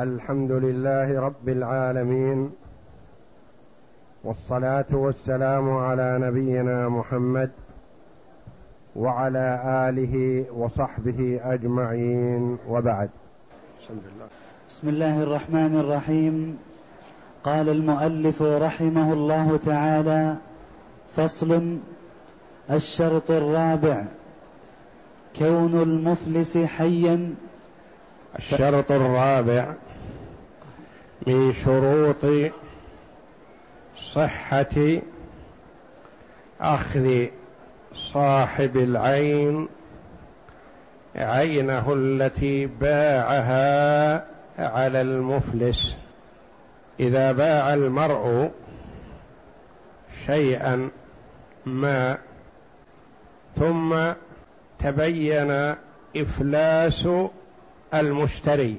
الحمد لله رب العالمين والصلاة والسلام على نبينا محمد وعلى آله وصحبه أجمعين وبعد. بسم الله الرحمن الرحيم. قال المؤلف رحمه الله تعالى فصل الشرط الرابع كون المفلس حيا. الشرط الرابع من شروط صحة أخذ صاحب العين عينه التي باعها على المفلس. إذا باع المرء شيئا ما ثم تبين إفلاس المشتري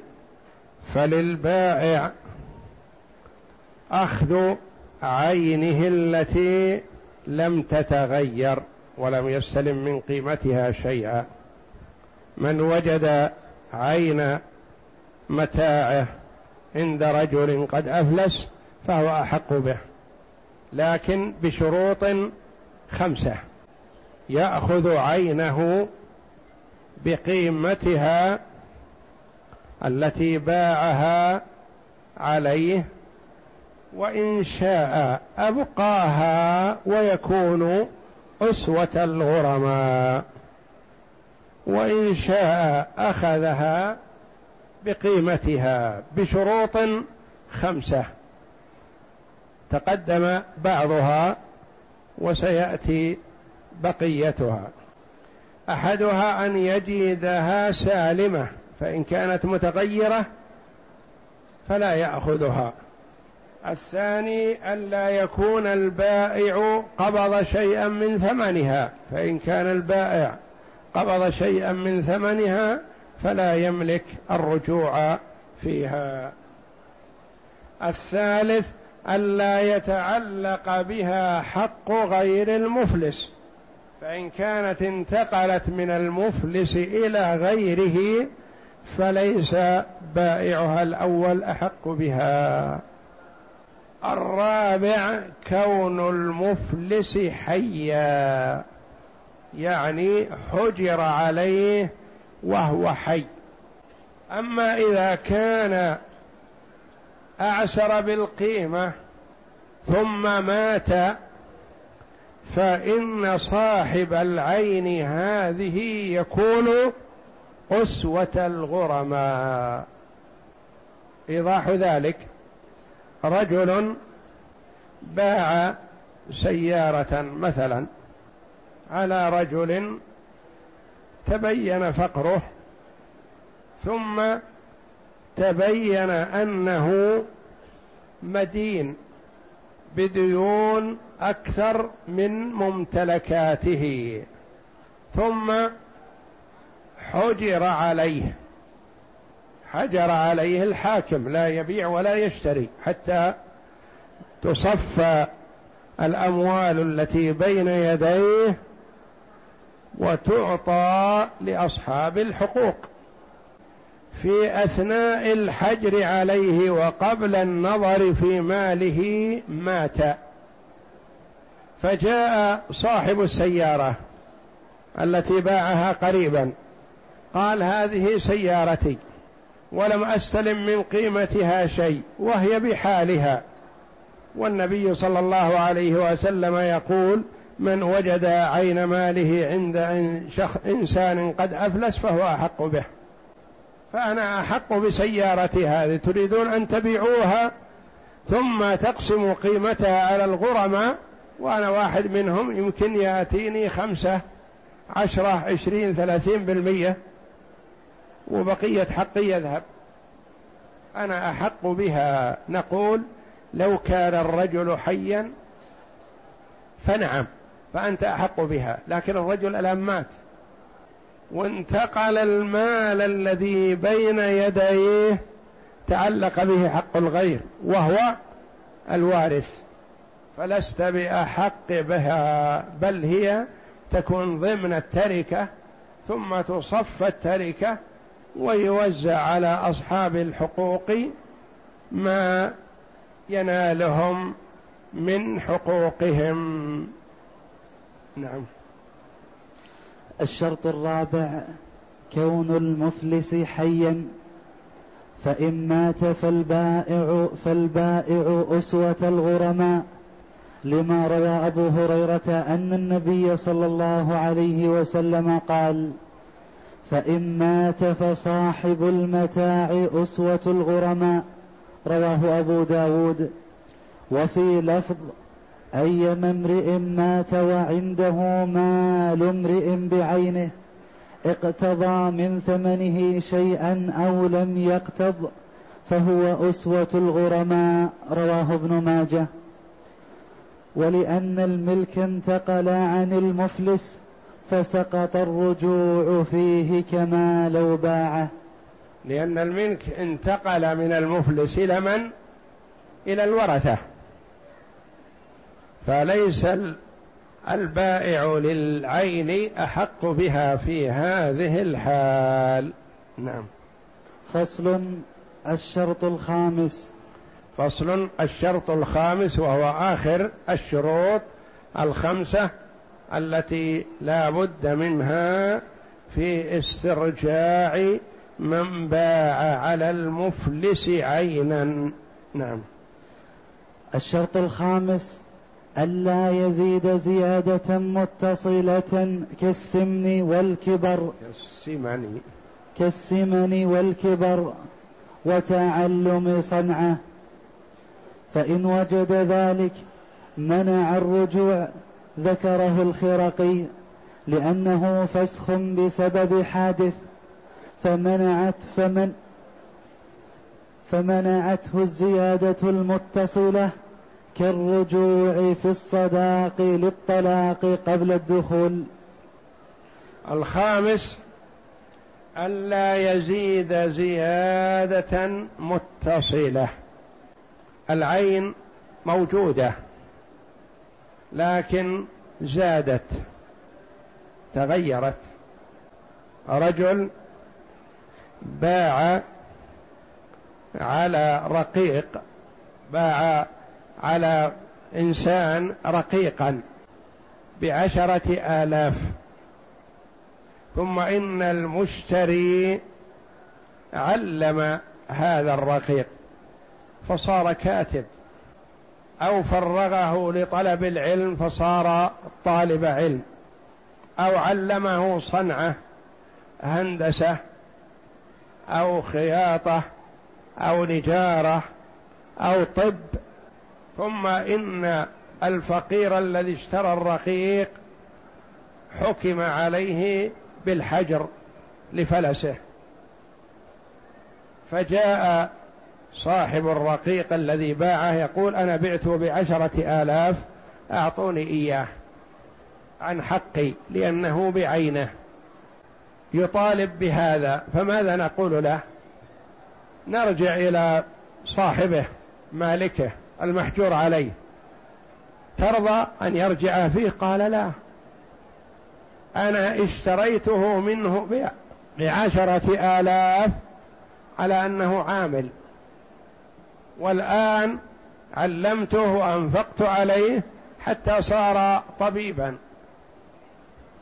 فللبائع أخذ عينه التي لم تتغير ولم يستلم من قيمتها شيئا. من وجد عين متاعه عند رجل قد أفلس فهو أحق به لكن بشروط خمسة. يأخذ عينه بقيمتها التي باعها عليه وإن شاء أبقاها ويكون أسوة الغرماء. وإن شاء أخذها بقيمتها بشروط خمسة. تقدم بعضها وسيأتي بقيتها. أحدها أن يجدها سالمة فإن كانت متغيرة فلا يأخذها. الثاني ألا يكون البائع قبض شيئا من ثمنها فإن كان البائع قبض شيئا من ثمنها فلا يملك الرجوع فيها. الثالث ألا يتعلق بها حق غير المفلس فإن كانت انتقلت من المفلس إلى غيره فليس بائعها الأول أحق بها. الرابع كون المفلس حيا يعني حجر عليه وهو حي. أما إذا كان أعسر بالقيمة ثم مات فإن صاحب العين هذه يكون أسوة الغرماء. إيضاح ذلك. رجل باع سيارة مثلا على رجل تبين فقره ثم تبين أنه مدين بديون أكثر من ممتلكاته ثم حجر عليه. حجر عليه الحاكم لا يبيع ولا يشتري حتى تصفى الأموال التي بين يديه وتعطى لأصحاب الحقوق. في أثناء الحجر عليه وقبل النظر في ماله مات. فجاء صاحب السيارة التي باعها قريبا قال هذه سيارتي. ولم أستلم من قيمتها شيء وهي بحالها. والنبي صلى الله عليه وسلم يقول من وجد عين ماله عند إنسان قد أفلس فهو أحق به. فأنا أحق بسيارتي هذه تريدون أن تبيعوها؟ ثم تقسموا قيمتها على الغرماء وأنا واحد منهم يمكن يأتيني خمسة عشرة عشرين ثلاثين بالمئه وبقية حقي يذهب. أنا أحق بها. نقول لو كان الرجل حيا فنعم فأنت أحق بها. لكن الرجل الآن مات. وانتقل المال الذي بين يديه تعلق به حق الغير وهو الوارث. فلست بأحق بها بل هي تكون ضمن التركة ثم تصف التركة ويوزع على أصحاب الحقوق ما ينالهم من حقوقهم. نعم. الشرط الرابع كون المفلس حيا فإن مات فالبائع فالبائع أسوة الغرماء. لما روى أبو هريرة أن النبي صلى الله عليه وسلم قال فإن مات فصاحب المتاع أسوة الغرماء رواه أبو داود. وفي لفظ أيما امرئ مات وعنده مال امرئ بعينه اقتضى من ثمنه شيئا أو لم يقتض فهو أسوة الغرماء رواه ابن ماجه. ولأن الملك انتقل عن المفلس فسقط الرجوع فيه كما لو باعه. لأن الملك انتقل من المفلس إلى من؟ إلى الورثة. فليس البائع للعين أحق بها في هذه الحال. نعم. فصل الشرط الخامس. فصل الشرط الخامس وهو آخر الشروط الخمسة التي لا بد منها في استرجاع من باع على المفلس عينا. نعم. الشرط الخامس ألا يزيد زيادة متصلة كالسمن والكبر. كالسمن. كالسمن والكبر وتعلم صنعه. فإن وجد ذلك منع الرجوع ذكره الخرقي لأنه فسخ بسبب حادث فمنعت فمن فمنعته الزيادة المتصلة كالرجوع في الصداق للطلاق قبل الدخول. الخامس ألا يزيد زيادة متصلة. العين موجودة. لكن زادت تغيرت. رجل باع على رقيق باع على إنسان رقيقا بعشرة آلاف. ثم إن المشتري علم هذا الرقيق فصار كاتب. أو فرغه لطلب العلم فصار طالب علم. أو علمه صنعة هندسة أو خياطة أو نجارة أو طب. ثم إن الفقير الذي اشترى الرقيق حكم عليه بالحجر لفلسه. فجاء صاحب الرقيق الذي باعه يقول أنا بعته بعشرة آلاف أعطوني إياه عن حقي لأنه بعينه. يطالب بهذا فماذا نقول له؟ نرجع إلى صاحبه مالكه المحجور عليه. ترضى أن يرجع فيه؟ قال لا. أنا اشتريته منه بعشرة آلاف على أنه عامل. والآن علمته وأنفقت عليه حتى صار طبيبا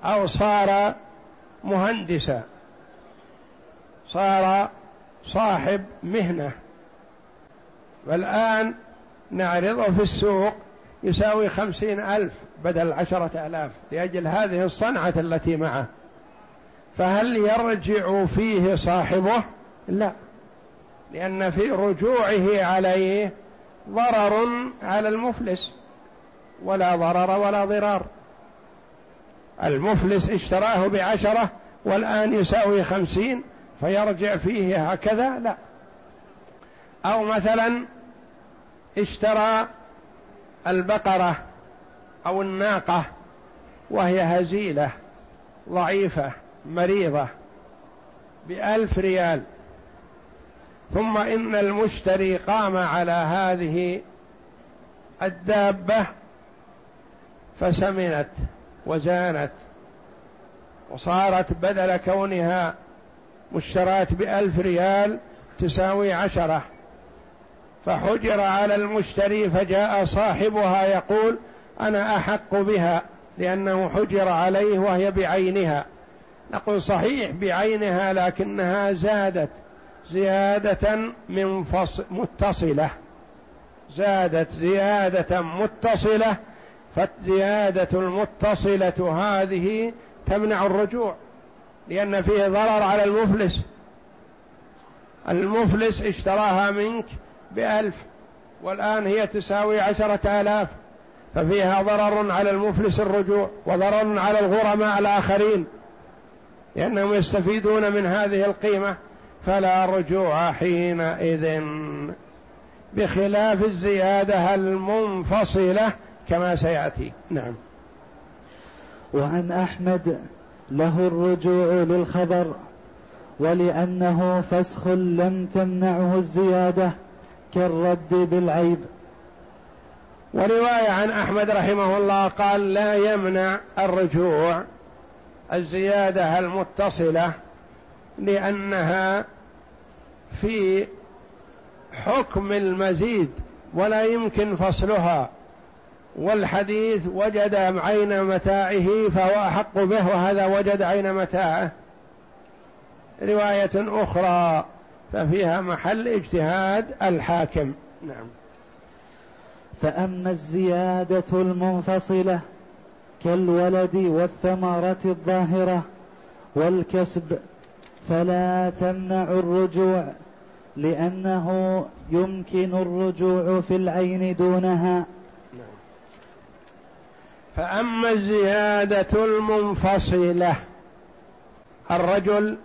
أو صار مهندسا صار صاحب مهنة. والآن نعرضه في السوق يساوي خمسين ألف بدل عشرة آلاف لأجل هذه الصنعة التي معه. فهل يرجع فيه صاحبه؟ لا. لأن في رجوعه عليه ضرر على المفلس ولا ضرر ولا ضرار. المفلس اشتراه بعشرة والآن يساوي خمسين فيرجع فيه هكذا؟ لا. أو مثلا اشترى البقرة أو الناقة وهي هزيلة ضعيفة مريضة بألف ريال. ثم إن المشتري قام على هذه الدابة فسمنت وزانت وصارت بدل كونها مشترات بألف ريال تساوي عشرة. فحجر على المشتري فجاء صاحبها يقول أنا أحق بها لأنه حجر عليه وهي بعينها. نقول صحيح بعينها لكنها زادت. زيادة من فص متصلة. زادت زيادة متصلة فالزيادة المتصلة هذه تمنع الرجوع لأن فيه ضرر على المفلس. المفلس اشتراها منك بألف والآن هي تساوي عشرة آلاف ففيها ضرر على المفلس الرجوع وضرر على الغرماء الآخرين لأنهم يستفيدون من هذه القيمة. فلا رجوع حينئذ. بخلاف الزيادة المنفصلة كما سيأتي. نعم. وعن أحمد له الرجوع للخبر ولأنه فسخ لم تمنعه الزيادة كالرد بالعيب. ورواية عن أحمد رحمه الله قال لا يمنع الرجوع الزيادة المتصلة لأنها في حكم المزيد ولا يمكن فصلها والحديث وجد عين متاعه فهو أحق به وهذا وجد عين متاعه. رواية أخرى ففيها محل اجتهاد الحاكم. نعم. فأما الزيادة المنفصلة كالولد والثمرة الظاهرة والكسب فلا تمنع الرجوع لأنه يمكن الرجوع في العين دونها. فأما الزيادة المنفصلة الرجل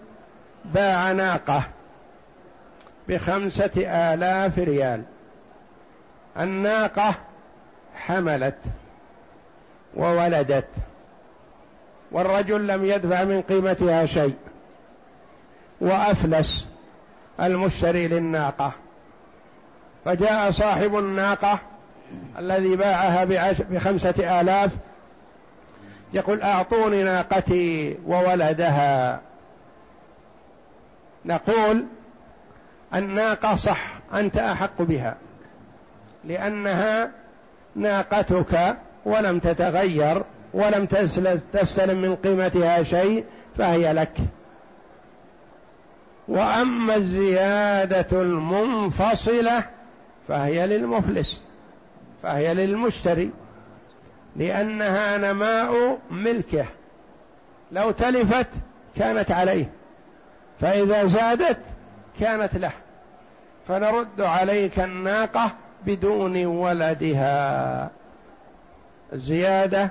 باع ناقة بخمسة آلاف ريال. الناقة حملت وولدت والرجل لم يدفع من قيمتها شيء. وأفلس المشتري للناقة. فجاء صاحب الناقة الذي باعها بخمسة آلاف يقول أعطوني ناقتي وولدها. نقول الناقة صح أنت أحق بها لأنها ناقتك ولم تتغير ولم تستلم من قيمتها شيء فهي لك. وأما الزيادة المنفصلة فهي للمفلس فهي للمشتري لأنها نماء ملكه لو تلفت كانت عليه فإذا زادت كانت له فنرد عليك الناقة بدون ولدها. الزيادة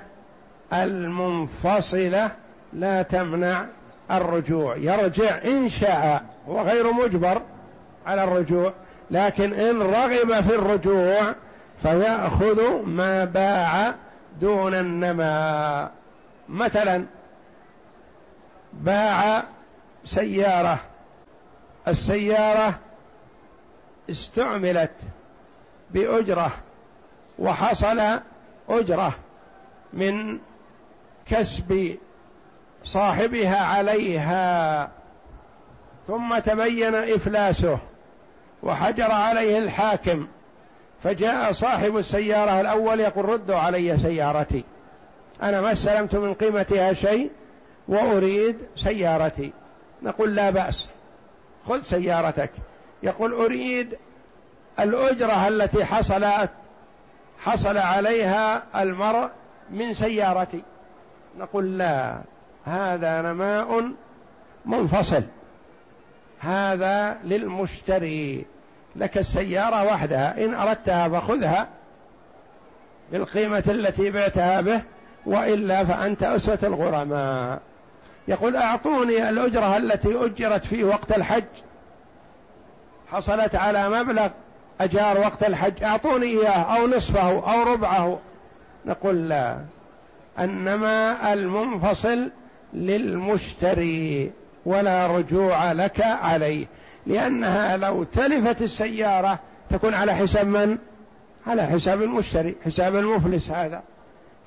المنفصلة لا تمنع الرجوع. يرجع إن شاء. هو غير مجبر على الرجوع. لكن إن رغب في الرجوع فيأخذ ما باع دون النماء مثلا باع سيارة. السيارة استعملت بأجرة وحصل أجرة من كسب صاحبها عليها ثم تبين إفلاسه وحجر عليه الحاكم فجاء صاحب السيارة الأول يقول ردوا علي سيارتي أنا ما استلمت من قيمتها شيء وأريد سيارتي نقول لا بأس خذ سيارتك يقول أريد الأجرة التي حصلت حصل عليها المرء من سيارتي نقول لا. هذا نماء منفصل. هذا للمشتري. لك السيارة وحدها. إن أردتها فخذها بالقيمة التي بعتها به وإلا فأنت أسوة الغرماء. يقول أعطوني الأجرة التي أجرت في وقت الحج. حصلت على مبلغ أجار وقت الحج. أعطوني إياه أو نصفه أو ربعه. نقول لا. النماء المنفصل للمشتري ولا رجوع لك عليه. لأنها لو تلفت السيارة تكون على حساب من؟ على حساب المشتري حساب المفلس هذا.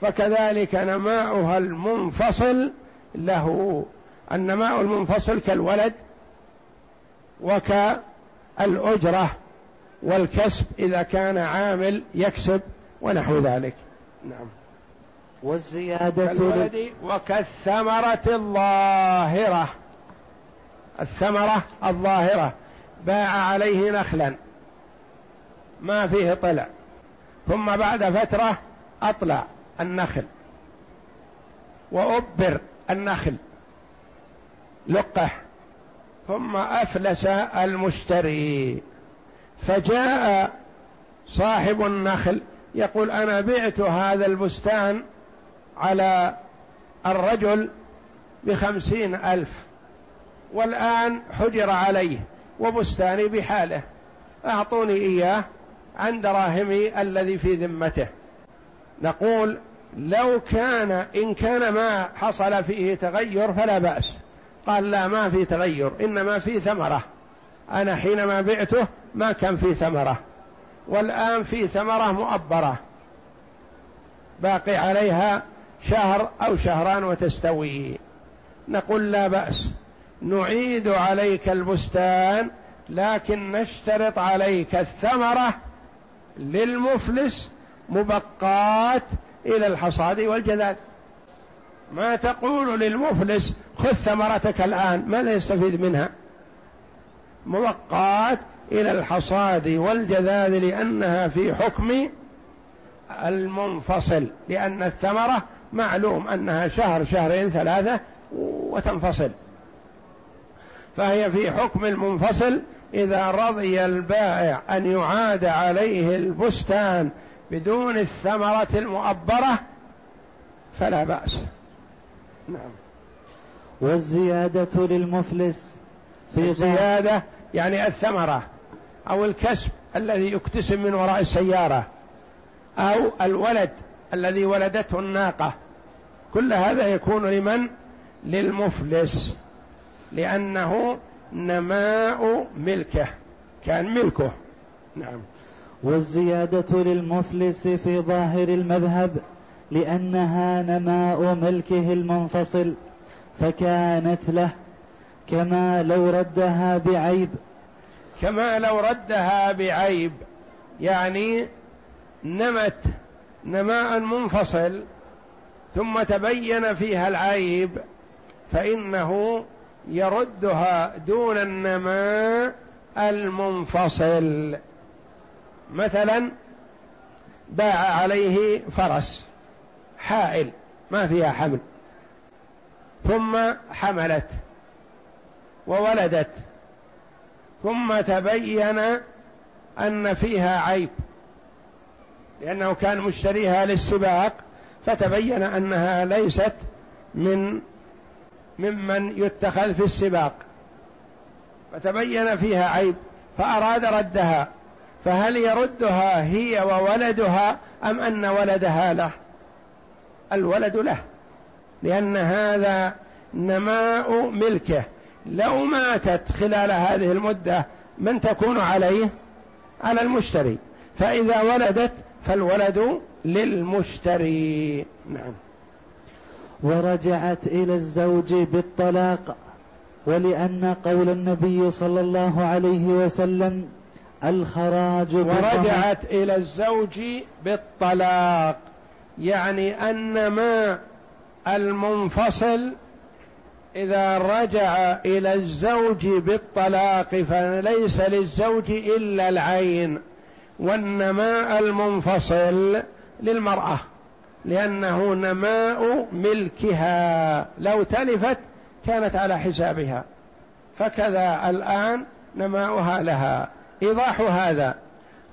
فكذلك نماؤها المنفصل له. النماء المنفصل كالولد وكالأجرة والكسب إذا كان عامل يكسب ونحو ذلك. نعم. والزيادة كالولد وكالثمرة الظاهرة. الثمرة الظاهرة. باع عليه نخلا. ما فيه طلع. ثم بعد فترة أطلع النخل. وأبر النخل. لقح. ثم أفلس المشتري. فجاء صاحب النخل يقول أنا بعت هذا البستان على الرجل بخمسين ألف والآن حجر عليه وبستاني بحاله. أعطوني إياه عن دراهمي الذي في ذمته. نقول لو كان إن كان ما حصل فيه تغير فلا بأس. قال لا ما في تغير إنما في ثمرة. أنا حينما بعته ما كان في ثمرة. والآن في ثمرة مؤبرة. باقي عليها شهر أو شهران وتستوي. نقول لا بأس. نعيد عليك البستان لكن نشترط عليك الثمرة للمفلس مبقات إلى الحصاد والجذاذ ما تقول للمفلس خذ ثمرتك الآن ماذا يستفيد منها. مبقات إلى الحصاد والجذاذ لأنها في حكم المنفصل لأن الثمرة معلوم أنها شهر شهرين ثلاثة وتنفصل. فهي في حكم المنفصل إذا رضي البائع أن يعاد عليه البستان بدون الثمرة المؤبرة فلا بأس. نعم. والزيادة للمفلس في الزيادة يعني الثمرة أو الكسب الذي يكتسب من وراء السيارة أو الولد الذي ولدته الناقة. كل هذا يكون لمن؟ للمفلس. لأنه نماء ملكه. كان ملكه. نعم. والزيادة للمفلس في ظاهر المذهب لأنها نماء ملكه المنفصل فكانت له كما لو ردها بعيب. كما لو ردها بعيب. يعني نمت نماء منفصل ثم تبين فيها العيب فإنه يردها دون النماء المنفصل. مثلا باع عليه فرس حائل ما فيها حمل ثم حملت وولدت ثم تبين أن فيها عيب لأنه كان مشتريها للسباق فتبين أنها ليست من ممن يتخذ في السباق. فتبين فيها عيب فأراد ردها فهل يردها هي وولدها أم أن ولدها له؟ الولد له لأن هذا نماء ملكه. لو ماتت خلال هذه المدة من تكون عليه؟ على المشتري. فإذا ولدت فالولد للمشتري. نعم. ورجعت إلى الزوج بالطلاق ولأن قول النبي صلى الله عليه وسلم الخراج ورجعت إلى الزوج بالطلاق يعني أن ما المنفصل إذا رجع إلى الزوج بالطلاق فليس للزوج إلا العين والنماء المنفصل. للمرأة لأنه نماء ملكها. لو تلفت كانت على حسابها. فكذا الآن نماؤها لها. إيضاح هذا.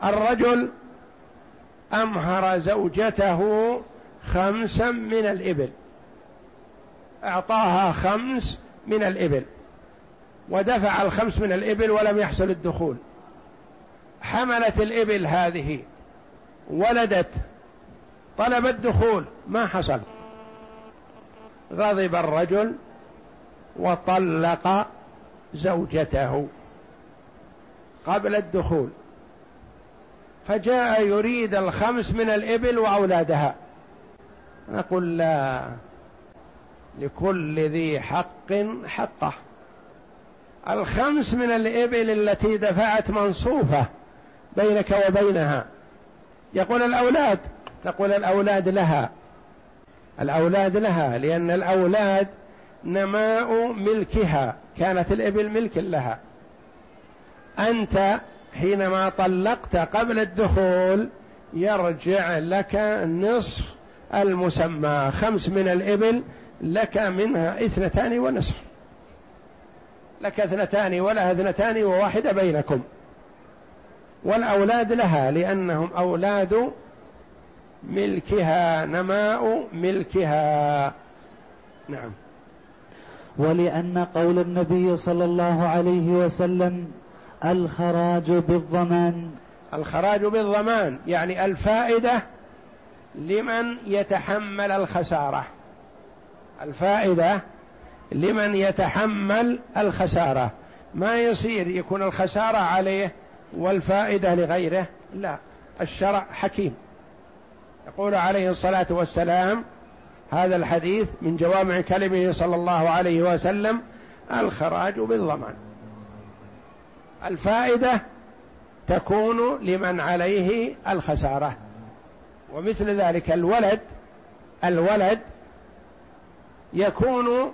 الرجل أمهر زوجته خمسا من الإبل. أعطاها خمس من الإبل. ودفع الخمس من الإبل ولم يحصل الدخول. حملت الإبل هذه. ولدت طلب الدخول ما حصل. غضب الرجل وطلق زوجته قبل الدخول. فجاء يريد الخمس من الإبل وأولادها. نقول لا لكل ذي حق حقه. الخمس من الإبل التي دفعت منصوفة بينك وبينها. يقول الأولاد تقول الأولاد لها. الأولاد لها لأن الأولاد نماء ملكها كانت الإبل ملك لها. أنت حينما طلقت قبل الدخول يرجع لك نصف المسمى خمس من الإبل لك منها اثنتان ونصف. لك اثنتان ولها اثنتان وواحدة بينكم. والأولاد لها لأنهم أولاد ملكها نماء ملكها. نعم. ولأن قول النبي صلى الله عليه وسلم الخراج بالضمان. الخراج بالضمان يعني الفائدة لمن يتحمل الخسارة. الفائدة لمن يتحمل الخسارة. ما يصير يكون الخسارة عليه والفائدة لغيره؟ لا الشرع حكيم. يقول عليه الصلاة والسلام هذا الحديث من جوامع كلمه صلى الله عليه وسلم الخراج بالضمان. الفائدة تكون لمن عليه الخسارة. ومثل ذلك الولد الولد يكون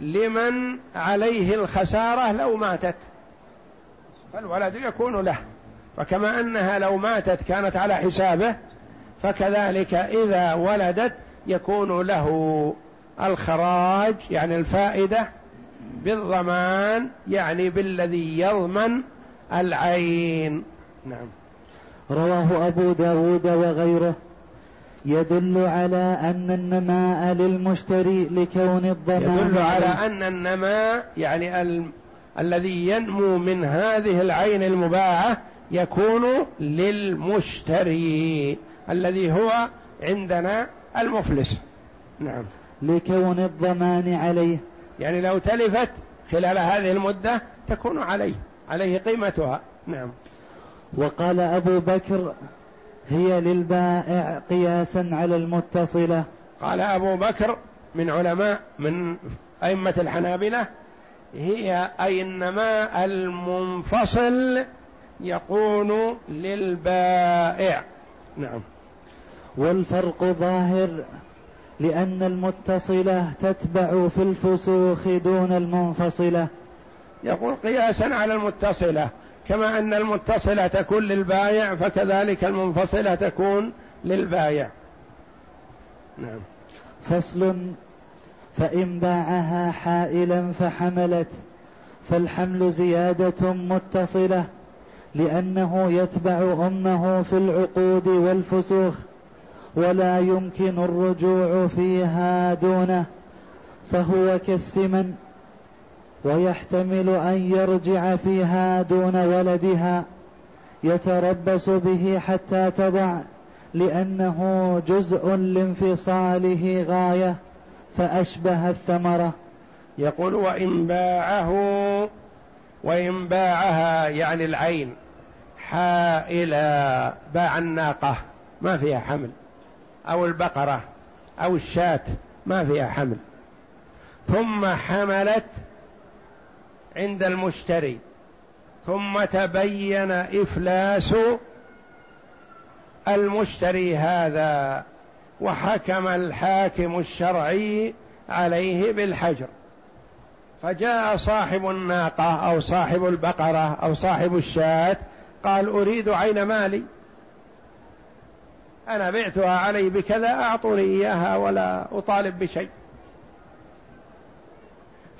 لمن عليه الخسارة لو ماتت. فالولد يكون له. فكما أنها لو ماتت كانت على حسابه فكذلك إذا ولدت يكون له الخراج يعني الفائدة بالضمان يعني بالذي يضمن العين. نعم. رواه أبو داود وغيره. يدل على أن النماء للمشتري لكون الضمان يدل على أن النماء يعني ال... الذي ينمو من هذه العين المباعة يكون للمشتري. الذي هو عندنا المفلس. نعم. لكون الضمان عليه. يعني لو تلفت خلال هذه المدة تكون عليه عليه قيمتها. نعم. وقال أبو بكر هي للبائع قياسا على المتصلة. قال أبو بكر من علماء من أئمة الحنابلة هي أي إنما المنفصل يكون للبائع. نعم. والفرق ظاهر لأن المتصلة تتبع في الفسوخ دون المنفصلة. يقول قياسا على المتصلة. كما أن المتصلة تكون للبايع فكذلك المنفصلة تكون للبايع. نعم. فصل فإن باعها حائلا فحملت فالحمل زيادة متصلة لأنه يتبع أمه في العقود والفسوخ. ولا يمكن الرجوع فيها دونه فهو كالسمن ويحتمل أن يرجع فيها دون ولدها يتربص به حتى تضع لأنه جزء لانفصاله غاية فأشبه الثمرة. يقول وإن باعه وإن باعها يعني العين حائلا باع الناقة ما فيها حمل. أو البقرة أو الشاة ما فيها حمل. ثم حملت عند المشتري. ثم تبين إفلاس المشتري هذا وحكم الحاكم الشرعي عليه بالحجر. فجاء صاحب الناقة أو صاحب البقرة أو صاحب الشاة قال أريد عين مالي. أنا بعتها علي بكذا أعطوني إياها ولا أطالب بشيء.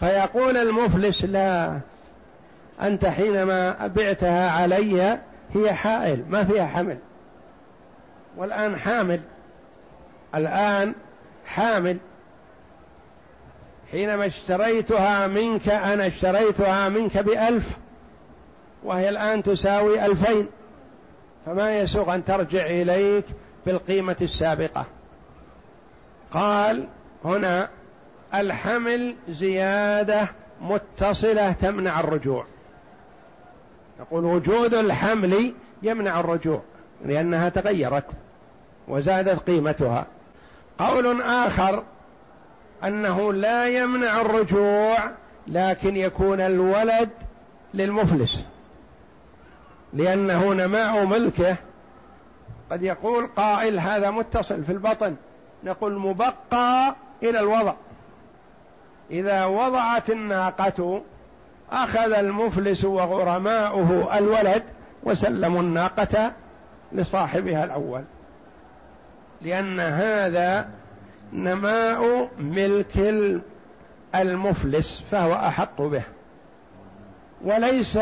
فيقول المفلس لا أنت حينما بعتها علي هي حائل ما فيها حمل. والآن حامل. الآن حامل. حينما اشتريتها منك أنا اشتريتها منك بألف وهي الآن تساوي ألفين. فما يسوغ أن ترجع إليك بالقيمة السابقة. قال هنا الحمل زيادة متصلة تمنع الرجوع. يقول وجود الحمل يمنع الرجوع لأنها تغيرت وزادت قيمتها. قول آخر أنه لا يمنع الرجوع لكن يكون الولد للمفلس. لأنه نماء ملكه قد يقول قائل هذا متصل في البطن. نقول مبقى إلى الوضع. إذا وضعت الناقة أخذ المفلس وغرماؤه الولد وسلموا الناقة لصاحبها الأول. لأن هذا نماء ملك المفلس فهو أحق به. وليس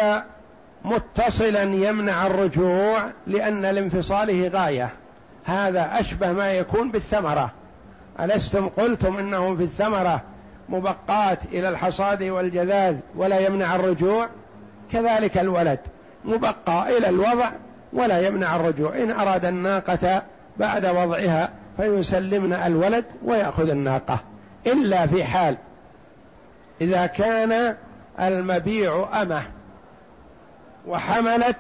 متصلا يمنع الرجوع لأن لانفصاله غاية. هذا أشبه ما يكون بالثمرة. ألستم قلتم إنه في الثمرة مبقات إلى الحصاد والجذاذ ولا يمنع الرجوع؟ كذلك الولد مبقى إلى الوضع ولا يمنع الرجوع. إن أراد الناقة بعد وضعها فيسلمن الولد ويأخذ الناقة. إلا في حال إذا كان المبيع أمة وحملت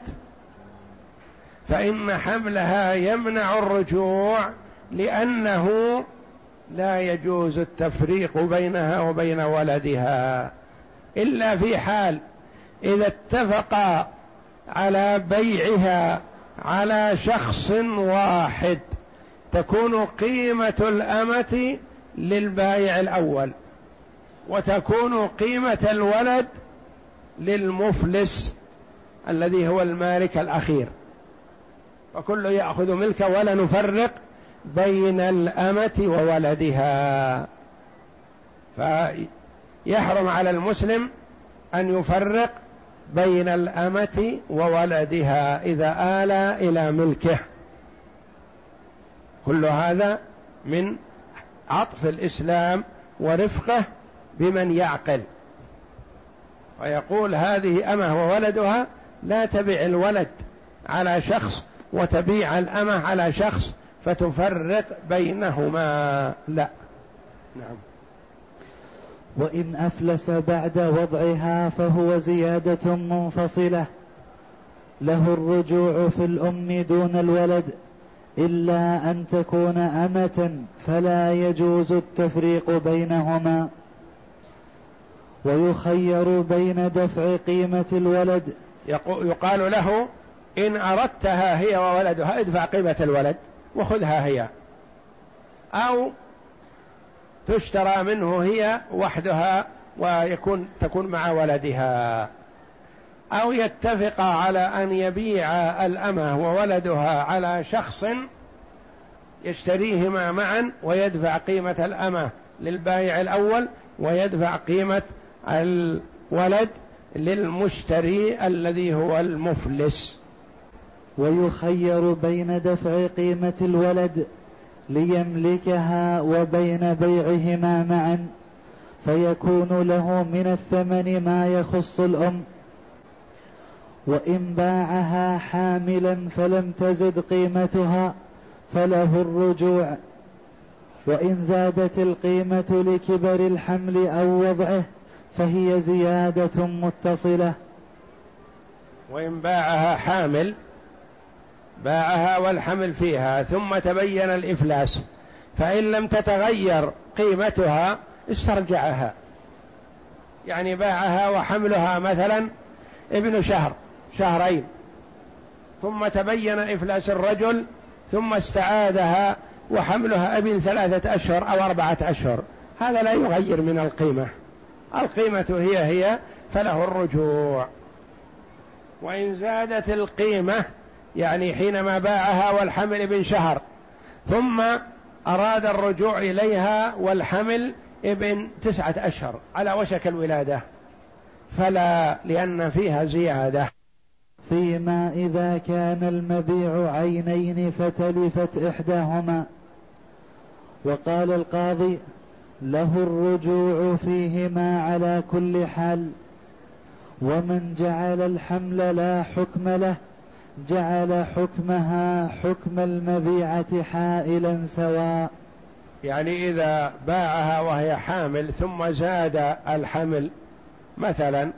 فإن حملها يمنع الرجوع لأنه لا يجوز التفريق بينها وبين ولدها. إلا في حال إذا اتفقا على بيعها على شخص واحد تكون قيمة الأمة للبائع الأول وتكون قيمة الولد للمفلس الذي هو المالك الأخير. وكل يأخذ ملكه ولا نفرق بين الأمة وولدها. فيحرم على المسلم أن يفرق بين الأمة وولدها إذا آل إلى ملكه. كل هذا من عطف الإسلام ورفقه بمن يعقل. ويقول هذه أمة وولدها لا تبع الولد على شخص وتبيع الأمة على شخص فتفرق بينهما. لا. نعم. وإن أفلس بعد وضعها فهو زيادة منفصلة. له الرجوع في الأم دون الولد إلا أن تكون أمة فلا يجوز التفريق بينهما. ويخير بين دفع قيمة الولد يقال له إن أردتها هي وولدها ادفع قيمة الولد وخذها هي. أو تشترى منه هي وحدها ويكون تكون مع ولدها. أو يتفق على أن يبيع الأمة وولدها على شخص يشتريهما معا ويدفع قيمة الأمة للبائع الأول ويدفع قيمة الولد للمشتري الذي هو المفلس. ويخير بين دفع قيمة الولد ليملكها وبين بيعهما معا فيكون له من الثمن ما يخص الأم. وإن باعها حاملا فلم تزد قيمتها فله الرجوع. وإن زادت القيمة لكبر الحمل أو وضعه فهي زيادة متصلة. وإن باعها حامل باعها والحمل فيها ثم تبين الإفلاس. فإن لم تتغير قيمتها استرجعها. يعني باعها وحملها مثلا ابن شهر شهرين. ثم تبين إفلاس الرجل ثم استعادها وحملها ابن ثلاثة أشهر أو أربعة أشهر. هذا لا يغير من القيمة. القيمة هي هي فله الرجوع. وإن زادت القيمة يعني حينما باعها والحمل ابن شهر ثم أراد الرجوع إليها والحمل ابن تسعة أشهر على وشك الولادة. فلا لأن فيها زيادة. فيما إذا كان المبيع عينين فتلفت إحداهما. وقال القاضي له الرجوع فيهما على كل حال ومن جعل الحمل لا حكم له جعل حكمها حكم المبيعة حائلا سواء. يعني إذا باعها وهي حامل ثم زاد الحمل مثلا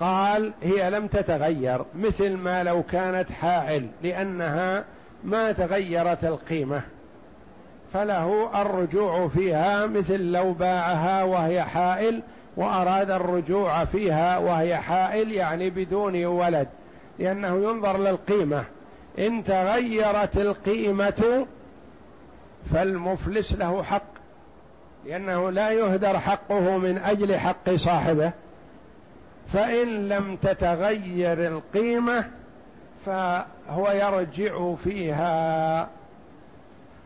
قال هي لم تتغير مثل ما لو كانت حائل لأنها ما تغيرت القيمة. فله الرجوع فيها مثل لو باعها وهي حائل وأراد الرجوع فيها وهي حائل يعني بدون ولد لأنه ينظر للقيمة. إن تغيرت القيمة فالمفلس له حق لأنه لا يهدر حقه من أجل حق صاحبه. فإن لم تتغير القيمة فهو يرجع فيها.